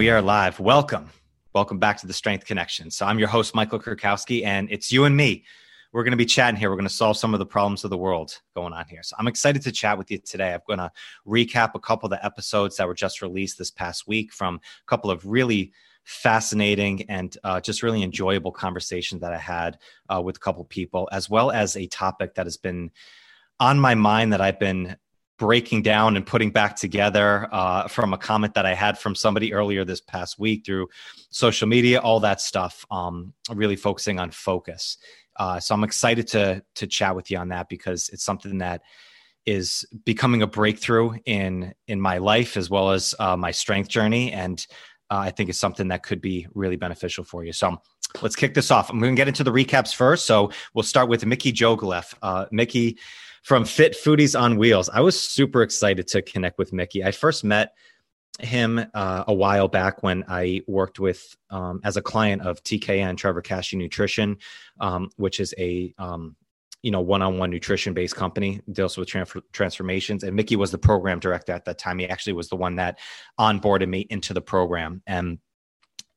we are live. Welcome. Welcome back to the Strength Connection. So, I'm your host, Michael Kurkowski, and it's you and me. We're going to be chatting here. We're going to solve some of the problems of the world going on here. So, I'm excited to chat with you today. I'm going to recap a couple of the episodes that were just released this past week from a couple of really fascinating and uh, just really enjoyable conversations that I had uh, with a couple people, as well as a topic that has been on my mind that I've been breaking down and putting back together uh, from a comment that I had from somebody earlier this past week through social media, all that stuff. Um, really focusing on focus. Uh, so I'm excited to to chat with you on that because it's something that is becoming a breakthrough in in my life as well as uh, my strength journey, and uh, I think it's something that could be really beneficial for you. So let's kick this off. I'm going to get into the recaps first. So we'll start with Mickey Jogoleff. Uh, Mickey from Fit Foodies on Wheels. I was super excited to connect with Mickey. I first met him uh, a while back when I worked with um, as a client of TKN Trevor Kashey Nutrition, um, which is a um, you know one-on-one nutrition based company deals with transfer- transformations and mickey was the program director at that time he actually was the one that onboarded me into the program and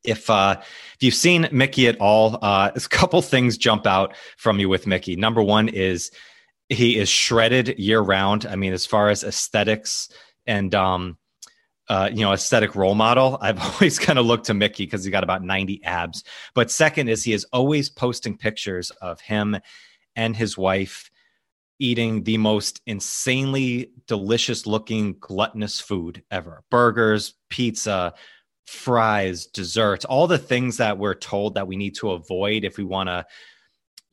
if uh, if you've seen mickey at all uh, a couple things jump out from you with mickey number one is he is shredded year round. I mean, as far as aesthetics and um, uh, you know, aesthetic role model, I've always kind of looked to Mickey because he got about 90 abs. But second is he is always posting pictures of him and his wife eating the most insanely delicious looking gluttonous food ever burgers, pizza, fries, desserts, all the things that we're told that we need to avoid if we want to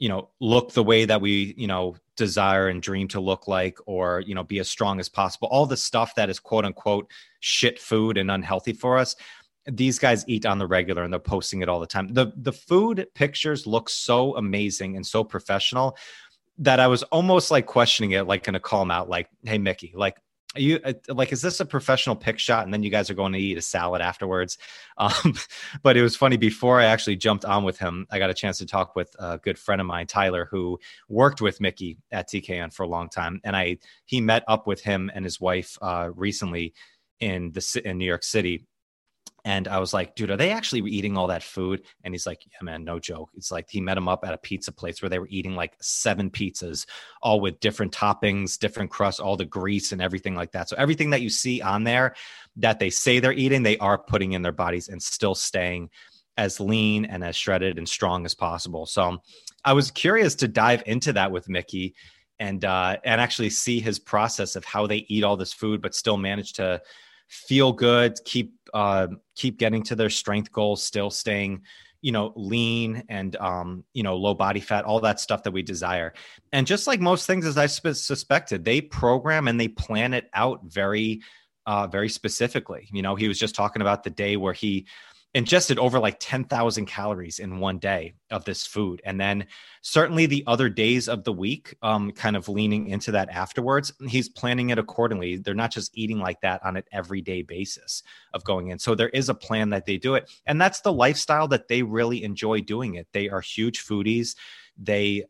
you know look the way that we you know desire and dream to look like or you know be as strong as possible. All the stuff that is quote unquote shit food and unhealthy for us these guys eat on the regular and they're posting it all the time. The the food pictures look so amazing and so professional that i was almost like questioning it like gonna call out like hey mickey like you uh, like is this a professional pick shot and then you guys are going to eat a salad afterwards? Um, but it was funny before i actually jumped on with him i got a chance to talk with a good friend of mine tyler who worked with mickey at tkn for a long time. And i he met up with him and his wife uh, recently in the in new york city and I was like, dude, are they actually eating all that food? And he's like, yeah, man, no joke. It's like he met him up at a pizza place where they were eating like seven pizzas, all with different toppings, different crusts, all the grease and everything like that. So everything that you see on there that they say they're eating, they are putting in their bodies and still staying as lean and as shredded and strong as possible. So I was curious to dive into that with Mickey and uh, and actually see his process of how they eat all this food, but still manage to feel good, keep uh, keep getting to their strength goals, still staying, you know, lean and um, you know, low body fat, all that stuff that we desire. And just like most things, as I suspected, they program and they plan it out very, uh, very specifically. You know, he was just talking about the day where he ingested over like 10,000 calories in one day of this food. And then certainly the other days of the week, um, kind of leaning into that afterwards, he's planning it accordingly. They're not just eating like that on an everyday basis of going in. So there is a plan that they do it. And that's the lifestyle that they really enjoy doing it. They are huge foodies. They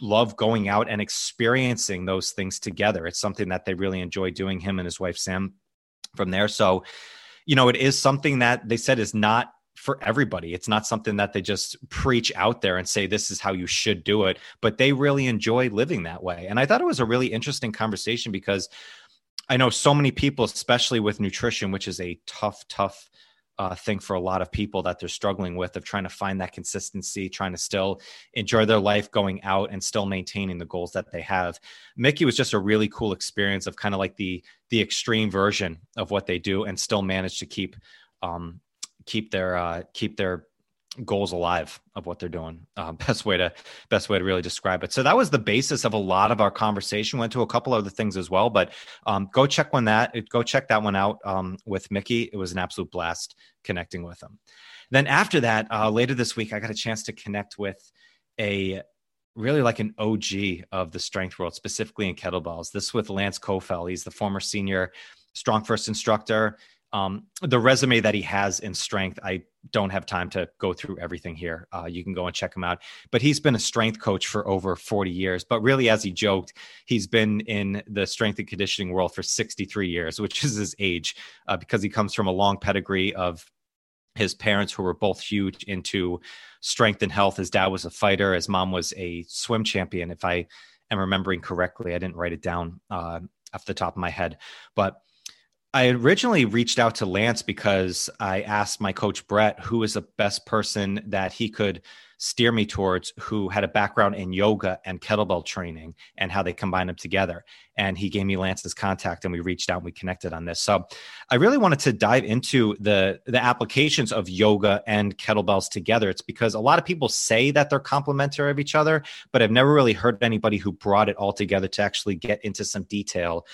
love going out and experiencing those things together. It's something that they really enjoy doing, him and his wife, Sam, from there. So, you know, it is something that they said is not for everybody. It's not something that they just preach out there and say, this is how you should do it, but they really enjoy living that way. And I thought it was a really interesting conversation because I know so many people, especially with nutrition, which is a tough, tough uh, thing for a lot of people that they're struggling with of trying to find that consistency, trying to still enjoy their life going out and still maintaining the goals that they have. Mickey was just a really cool experience of kind of like the the extreme version of what they do and still manage to keep um, keep their uh, keep their goals alive of what they're doing uh, best way to best way to really describe it. So that was the basis of a lot of our conversation. Went to a couple other things as well but um, go check one that go check that one out um, with mickey. It was an absolute blast connecting with him. Then after that uh, later this week i got a chance to connect with a really like an og of the strength world specifically in kettlebells this with lance Coffel he's the former senior StrongFirst instructor um, the resume that he has in strength, I don't have time to go through everything here. Uh, you can go and check him out. But he's been a strength coach for over 40 years. But really, as he joked, he's been in the strength and conditioning world for 63 years, which is his age, uh, because he comes from a long pedigree of his parents who were both huge into strength and health his dad was a fighter his mom was a swim champion if i am remembering correctly i didn't write it down uh, off the top of my head but I originally reached out to Lance because I asked my coach Brett who is the best person that he could steer me towards who had a background in yoga and kettlebell training and how they combine them together. And he gave me Lance's contact and we reached out and we connected on this. So I really wanted to dive into the the applications of yoga and kettlebells together. It's because a lot of people say that they're complementary of each other, but I've never really heard anybody who brought it all together to actually get into some detail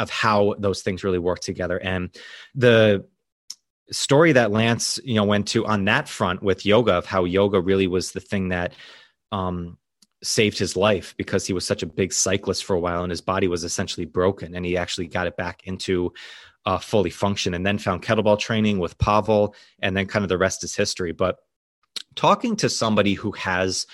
of how those things really work together. And the story that Lance, you know, went to on that front with yoga of how yoga really was the thing that um, saved his life because he was such a big cyclist for a while and his body was essentially broken and he actually got it back into uh, fully function and then found kettlebell training with Pavel and then kind of the rest is history. But talking to somebody who has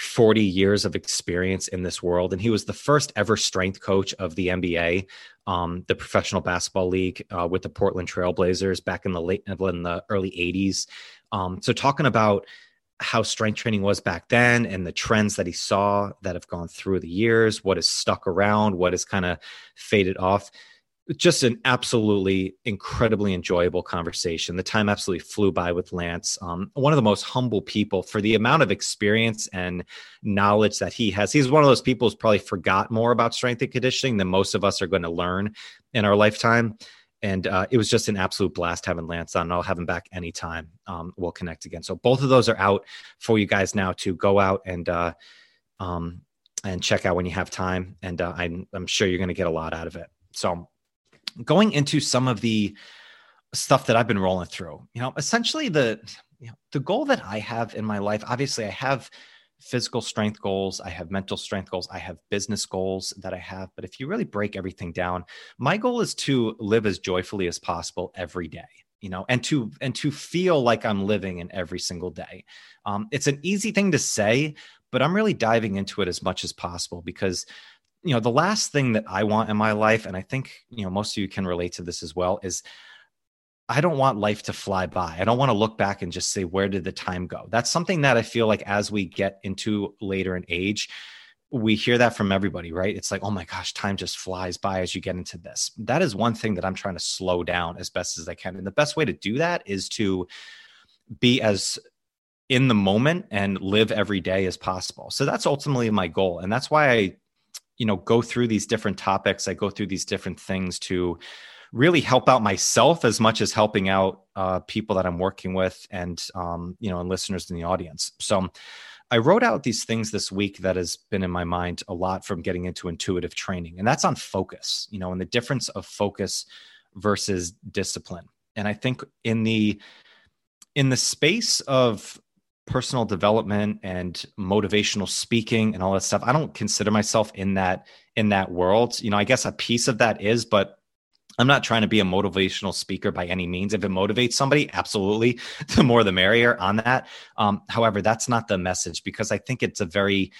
40 years of experience in this world. And he was the first ever strength coach of the NBA, um, the professional basketball league uh, with the Portland Trailblazers back in the late, in the early 80s. Um, so talking about how strength training was back then and the trends that he saw that have gone through the years, what has stuck around, what has kind of faded off just an absolutely incredibly enjoyable conversation. The time absolutely flew by with Lance. Um, one of the most humble people for the amount of experience and knowledge that he has. He's one of those people who's probably forgot more about strength and conditioning than most of us are going to learn in our lifetime. And uh, it was just an absolute blast having Lance on. I'll have him back anytime. Um, we'll connect again. So both of those are out for you guys now to go out and uh, um, and check out when you have time. And uh, I'm, I'm sure you're going to get a lot out of it. So going into some of the stuff that I've been rolling through, you know, essentially the you know, the goal that I have in my life, obviously I have physical strength goals, I have mental strength goals, I have business goals that I have, but if you really break everything down, my goal is to live as joyfully as possible every day you know and to and to feel like i'm living in every single day. Um, it's an easy thing to say but i'm really diving into it as much as possible because you know the last thing that i want in my life and i think you know most of you can relate to this as well is i don't want life to fly by. I don't want to look back and just say where did the time go? That's something that i feel like as we get into later in age we hear that from everybody right? It's like oh my gosh time just flies by as you get into this. That is one thing that i'm trying to slow down as best as i can and the best way to do that is to be as in the moment and live every day as possible. So that's ultimately my goal and that's why i you know go through these different topics i go through these different things to really help out myself as much as helping out uh, people that i'm working with and um, you know and listeners in the audience. So i wrote out these things this week that has been in my mind a lot from getting into intuitive training and that's on focus you know and the difference of focus versus discipline. And i think in the in the space of personal development and motivational speaking and all that stuff i don't consider myself in that in that world. You know i guess a piece of that is but i'm not trying to be a motivational speaker by any means. If it motivates somebody absolutely the more the merrier on that. Um, however that's not the message because i think it's a very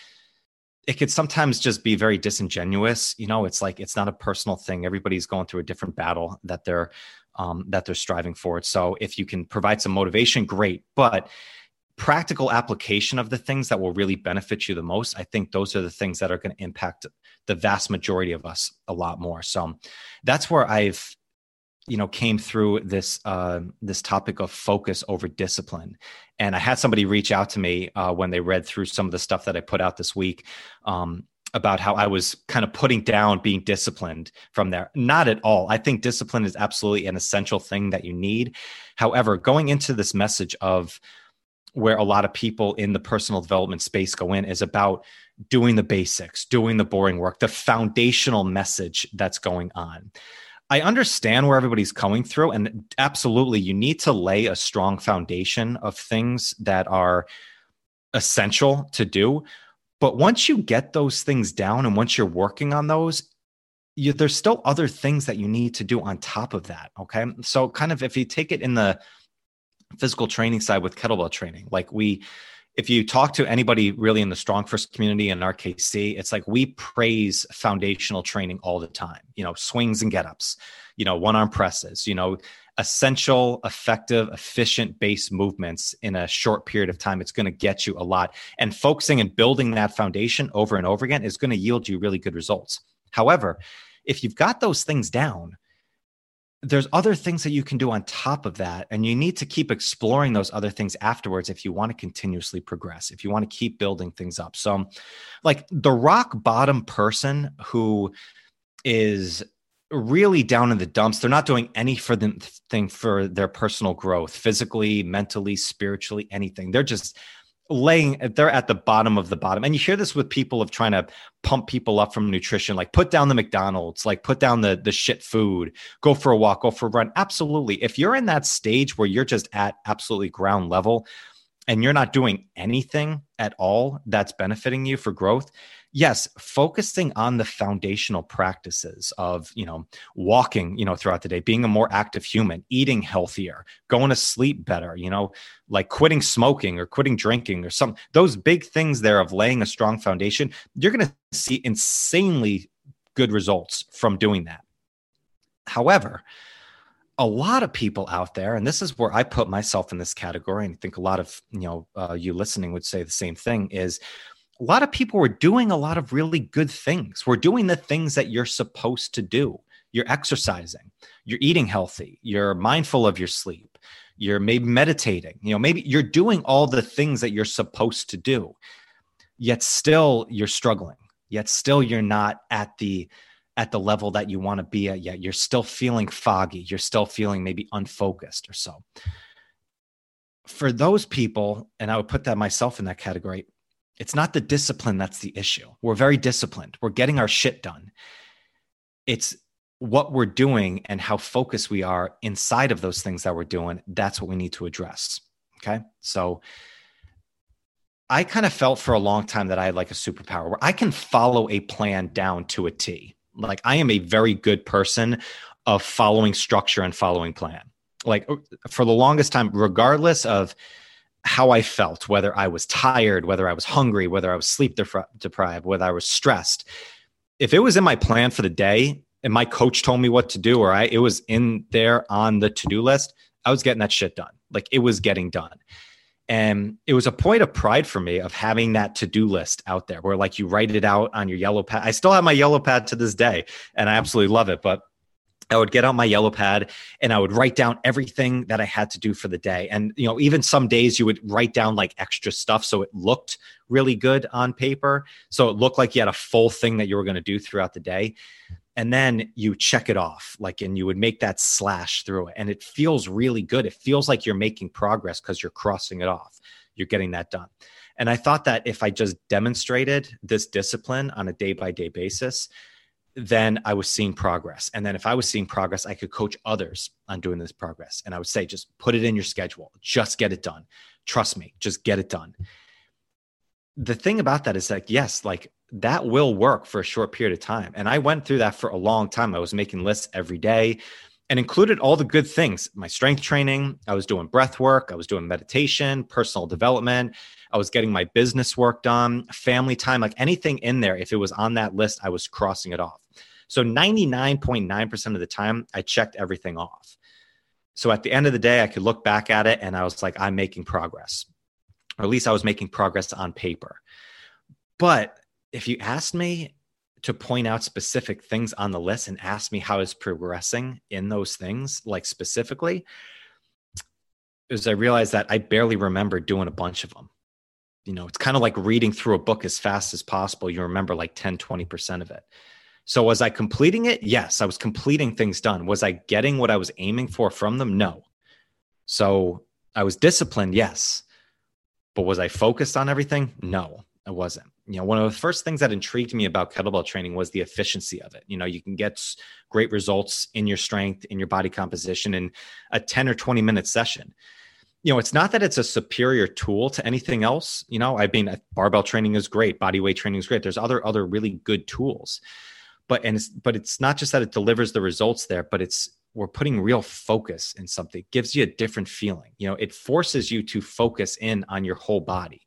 it could sometimes just be very disingenuous. You know it's like it's not a personal thing. Everybody's going through a different battle that they're um, that they're striving for. So if you can provide some motivation great. But practical application of the things that will really benefit you the most, I think those are the things that are going to impact the vast majority of us a lot more. So that's where I've you know came through this uh, this topic of focus over discipline. And i had somebody reach out to me uh, when they read through some of the stuff that i put out this week um, about how i was kind of putting down being disciplined from there. Not at all. I think discipline is absolutely an essential thing that you need. However going into this message of where a lot of people in the personal development space go in is about doing the basics, doing the boring work, the foundational message that's going on. I understand where everybody's coming through, and absolutely, you need to lay a strong foundation of things that are essential to do. But once you get those things down and once you're working on those, you, there's still other things that you need to do on top of that. Okay. So, kind of if you take it in the physical training side with kettlebell training. Like we, if you talk to anybody really in the StrongFirst community in RKC, it's like we praise foundational training all the time. You know, swings and get ups, you know, one arm presses, you know, essential, effective, efficient base movements in a short period of time. It's going to get you a lot. And focusing and building that foundation over and over again is going to yield you really good results. However, if you've got those things down, there's other things that you can do on top of that and you need to keep exploring those other things afterwards if you want to continuously progress if you want to keep building things up. So um, like the rock bottom person who is really down in the dumps they're not doing any for the thing for their personal growth physically mentally spiritually anything. They're just laying they're at the bottom of the bottom. And you hear this with people of trying to pump people up from nutrition like put down the mcdonald's like put down the the shit food go for a walk go for a run. Absolutely. If you're in that stage where you're just at absolutely ground level and you're not doing anything at all that's benefiting you for growth yes focusing on the foundational practices of you know walking you know throughout the day being a more active human eating healthier going to sleep better you know like quitting smoking or quitting drinking or some those big things there of laying a strong foundation you're going to see insanely good results from doing that. However a lot of people out there and this is where i put myself in this category and i think a lot of you know uh, you listening would say the same thing is a lot of people were doing a lot of really good things. We're doing the things that you're supposed to do. You're exercising, you're eating healthy, you're mindful of your sleep, you're maybe meditating, you know, maybe you're doing all the things that you're supposed to do. Yet still you're struggling. Yet still you're not at the at the level that you want to be at yet. You're still feeling foggy. You're still feeling maybe unfocused or so. For those people, and I would put that myself in that category, it's not the discipline that's the issue. We're very disciplined. We're getting our shit done. It's what we're doing and how focused we are inside of those things that we're doing. That's what we need to address. Okay. So I kind of felt for a long time that I had like a superpower where I can follow a plan down to a T. Like I am a very good person of following structure and following plan. Like uh, for the longest time, regardless of how I felt, whether I was tired, whether I was hungry, whether I was sleep deprived, whether I was stressed. If it was in my plan for the day and my coach told me what to do, or I it was in there on the to-do list, I was getting that shit done. Like it was getting done. And it was a point of pride for me of having that to-do list out there where like you write it out on your yellow pad. I still have my yellow pad to this day and I absolutely love it. But I would get on my yellow pad and I would write down everything that I had to do for the day. And, you know, even some days you would write down like extra stuff. So it looked really good on paper. So it looked like you had a full thing that you were going to do throughout the day. And then you check it off, like, and you would make that slash through it. And it feels really good. It feels like you're making progress because you're crossing it off. You're getting that done. And I thought that if I just demonstrated this discipline on a day by day basis, then I was seeing progress. And then if I was seeing progress, I could coach others on doing this progress. And I would say, just put it in your schedule, just get it done. Trust me, just get it done. The thing about that is like, yes, like that will work for a short period of time. And I went through that for a long time. I was making lists every day and included all the good things my strength training, I was doing breath work, I was doing meditation, personal development, I was getting my business work done, family time, like anything in there. If it was on that list, I was crossing it off. So 99.9% of the time, I checked everything off. So at the end of the day, I could look back at it and I was like, I'm making progress, or at least I was making progress on paper. But if you asked me to point out specific things on the list and ask me how is progressing in those things, like specifically, is I realized that I barely remember doing a bunch of them. You know, it's kind of like reading through a book as fast as possible. You remember like 10, 20% of it. So was I completing it? Yes, I was completing things done. Was I getting what I was aiming for from them? No. So I was disciplined, yes. But was I focused on everything? No, I wasn't you know, one of the first things that intrigued me about kettlebell training was the efficiency of it. You know, you can get great results in your strength, in your body composition in a 10 or 20 minute session. You know, it's not that it's a superior tool to anything else. You know, I mean, barbell training is great, body weight training is great. There's other other really good tools, but and it's but it's not just that it delivers the results there, but it's we're putting real focus in something it gives you a different feeling you know it forces you to focus in on your whole body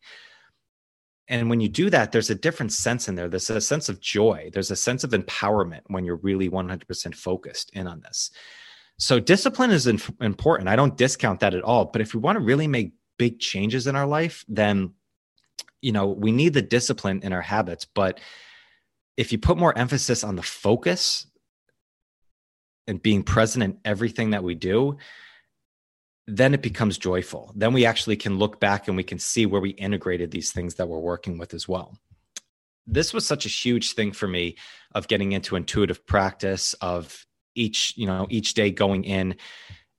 and when you do that there's a different sense in there. There's a sense of joy. There's a sense of empowerment when you're really 100% focused in on this. So discipline is important. I don't discount that at all. But if we want to really make big changes in our life then you know we need the discipline in our habits. But if you put more emphasis on the focus and being present in everything that we do, then it becomes joyful. Then we actually can look back and we can see where we integrated these things that we're working with as well. This was such a huge thing for me of getting into intuitive practice of each, you know, each day going in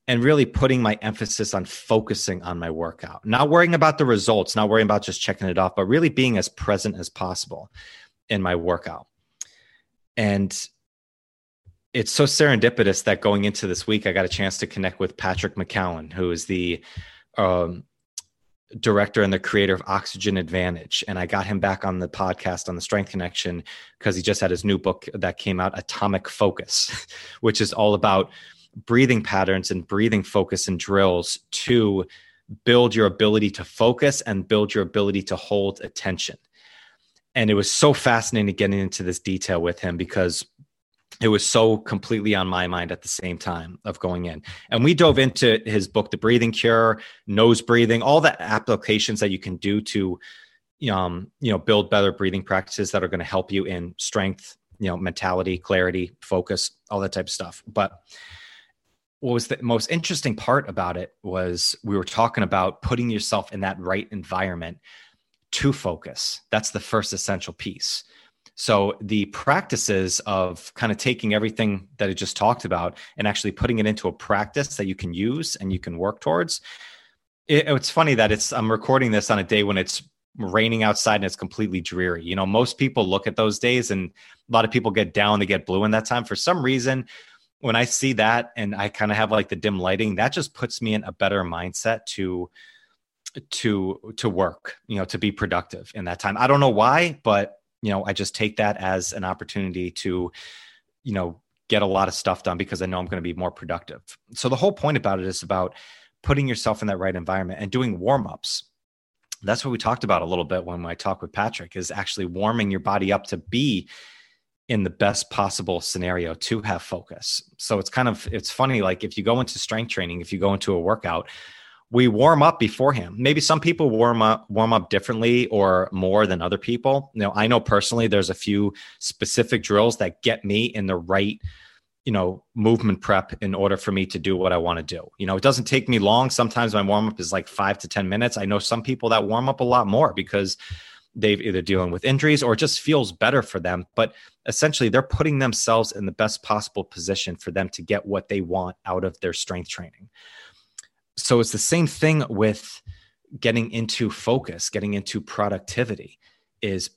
and really putting my emphasis on focusing on my workout, not worrying about the results, not worrying about just checking it off, but really being as present as possible in my workout. And it's so serendipitous that going into this week, I got a chance to connect with Patrick McKeown, who is the um, director and the creator of Oxygen Advantage. And I got him back on the podcast on the Strength Connection because he just had his new book that came out, Atomic Focus, which is all about breathing patterns and breathing focus and drills to build your ability to focus and build your ability to hold attention. And it was so fascinating getting into this detail with him because it was so completely on my mind at the same time of going in. And we dove into his book, The Breathing Cure, nose breathing, all the applications that you can do to, um, you know, build better breathing practices that are going to help you in strength, you know, mentality, clarity, focus, all that type of stuff. But what was the most interesting part about it was we were talking about putting yourself in that right environment to focus. That's the first essential piece so the practices of kind of taking everything that I just talked about and actually putting it into a practice that you can use and you can work towards. It, it's funny that it's I'm recording this on a day when it's raining outside and it's completely dreary. You know, most people look at those days and a lot of people get down, they get blue in that time. For some reason, when I see that and I kind of have like the dim lighting, that just puts me in a better mindset to to to work, you know, to be productive in that time. I don't know why, but you know, I just take that as an opportunity to, you know, get a lot of stuff done because I know I'm going to be more productive. So the whole point about it is about putting yourself in that right environment and doing warm ups. That's what we talked about a little bit when I talked with Patrick is actually warming your body up to be in the best possible scenario to have focus. So it's kind of it's funny like if you go into strength training, if you go into a workout, we warm up beforehand. Maybe some people warm up warm up differently or more than other people. You know, I know personally there's a few specific drills that get me in the right, you know, movement prep in order for me to do what I want to do. You know, it doesn't take me long. Sometimes my warm up is like 5 to 10 minutes. I know some people that warm up a lot more because they've either dealing with injuries or it just feels better for them, but essentially they're putting themselves in the best possible position for them to get what they want out of their strength training so it's the same thing with getting into focus, getting into productivity is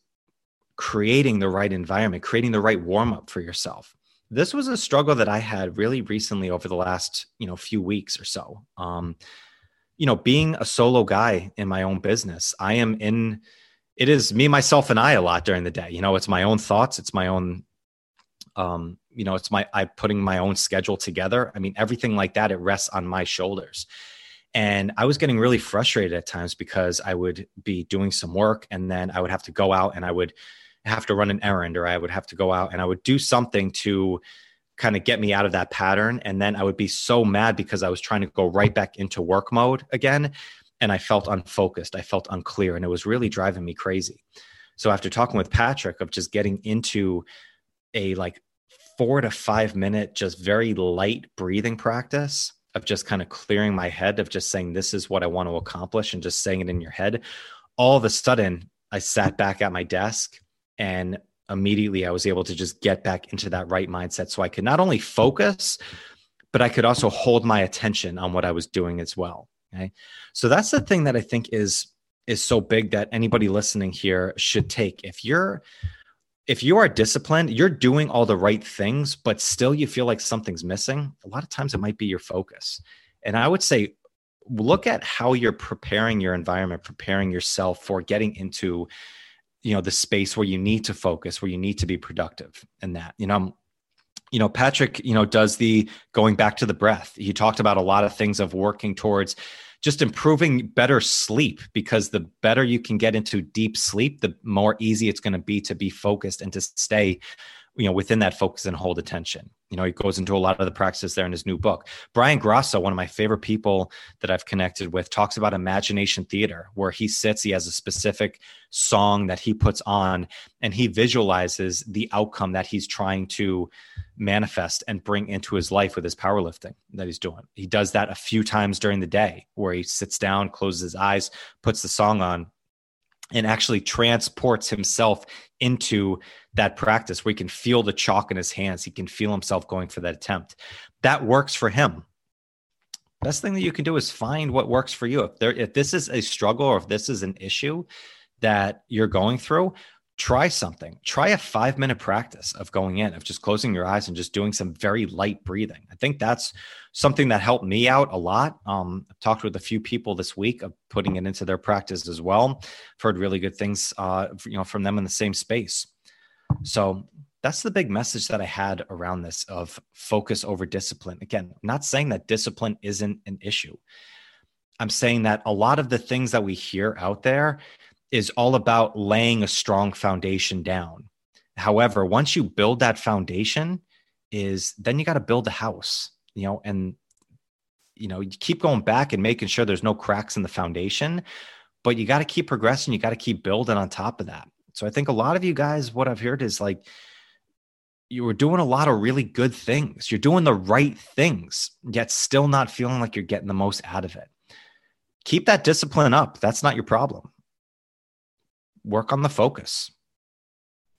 creating the right environment, creating the right warm up for yourself. This was a struggle that I had really recently over the last, you know, few weeks or so. Um, you know, being a solo guy in my own business, I am in it is me, myself, and I a lot during the day. You know, it's my own thoughts, it's my own um, you know, it's my I putting my own schedule together. I mean, everything like that, it rests on my shoulders. And I was getting really frustrated at times because I would be doing some work and then I would have to go out and I would have to run an errand or I would have to go out and I would do something to kind of get me out of that pattern. And then I would be so mad because I was trying to go right back into work mode again. And I felt unfocused. I felt unclear. And it was really driving me crazy. So after talking with Patrick of just getting into a like four to five minute, just very light breathing practice of just kind of clearing my head of just saying, this is what I want to accomplish and just saying it in your head. All of a sudden, I sat back at my desk and immediately I was able to just get back into that right mindset. So I could not only focus, but I could also hold my attention on what I was doing as well. Okay. So that's the thing that I think is is so big that anybody listening here should take. If you're if you are disciplined, you're doing all the right things, but still you feel like something's missing, a lot of times it might be your focus. And I would say, look at how you're preparing your environment, preparing yourself for getting into, you know, the space where you need to focus, where you need to be productive and that, you know, you know, Patrick, you know, does the going back to the breath. He talked about a lot of things of working towards just improving better sleep because the better you can get into deep sleep, the more easy it's going to be to be focused and to stay you know within that focus and hold attention you know he goes into a lot of the practices there in his new book. Brian grasso one of my favorite people that i've connected with talks about imagination theater where he sits he has a specific song that he puts on and he visualizes the outcome that he's trying to manifest and bring into his life with his powerlifting that he's doing. He does that a few times during the day where he sits down closes his eyes puts the song on and actually transports himself into that practice where he can feel the chalk in his hands. He can feel himself going for that attempt. That works for him. Best thing that you can do is find what works for you. If there, if this is a struggle or if this is an issue that you're going through, try something. Try a five minute practice of going in, of just closing your eyes and just doing some very light breathing. I think that's something that helped me out a lot. Um, I've talked with a few people this week of putting it into their practice as well. I've heard really good things, uh, you know, from them in the same space. So that's the big message that I had around this of focus over discipline. Again, I'm not saying that discipline isn't an issue. I'm saying that a lot of the things that we hear out there is all about laying a strong foundation down. However, once you build that foundation, is then you got to build a house you know, and you know, you keep going back and making sure there's no cracks in the foundation, but you got to keep progressing. You got to keep building on top of that. So I think a lot of you guys, what I've heard is like, you were doing a lot of really good things. You're doing the right things, yet still not feeling like you're getting the most out of it. Keep that discipline up. That's not your problem. Work on the focus.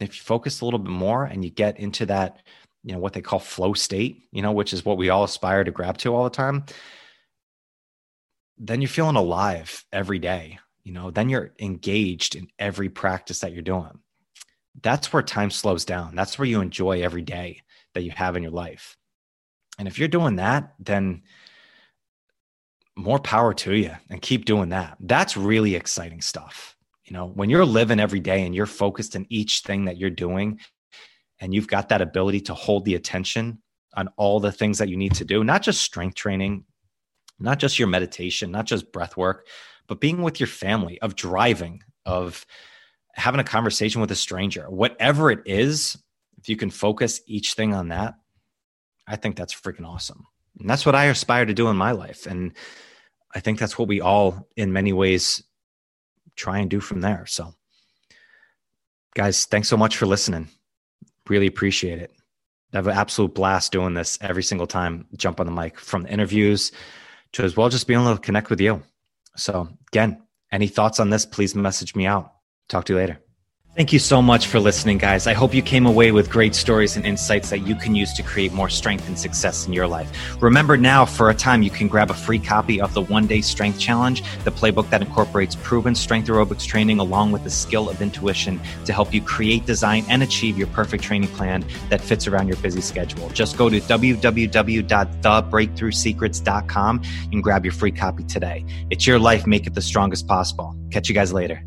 If you focus a little bit more and you get into that you know what they call flow state you know which is what we all aspire to grab to all the time then you're feeling alive every day you know then you're engaged in every practice that you're doing. That's where time slows down. That's where you enjoy every day that you have in your life. And if you're doing that then more power to you and keep doing that. That's really exciting stuff. You know when you're living every day and you're focused in each thing that you're doing and you've got that ability to hold the attention on all the things that you need to do, not just strength training, not just your meditation, not just breath work, but being with your family, of driving, of having a conversation with a stranger, whatever it is, if you can focus each thing on that, I think that's freaking awesome. And that's what I aspire to do in my life. And I think that's what we all, in many ways, try and do from there. So, guys, thanks so much for listening. Really appreciate it. I have an absolute blast doing this every single time. Jump on the mic from the interviews to as well just being able to connect with you. So again, any thoughts on this? Please message me out. Talk to you later. Thank you so much for listening, guys. I hope you came away with great stories and insights that you can use to create more strength and success in your life. Remember now, for a time, you can grab a free copy of the One Day Strength Challenge, the playbook that incorporates proven strength aerobics training along with the skill of intuition to help you create, design, and achieve your perfect training plan that fits around your busy schedule. Just go to www.thebreakthroughsecrets.com and grab your free copy today. It's your life, make it the strongest possible. Catch you guys later.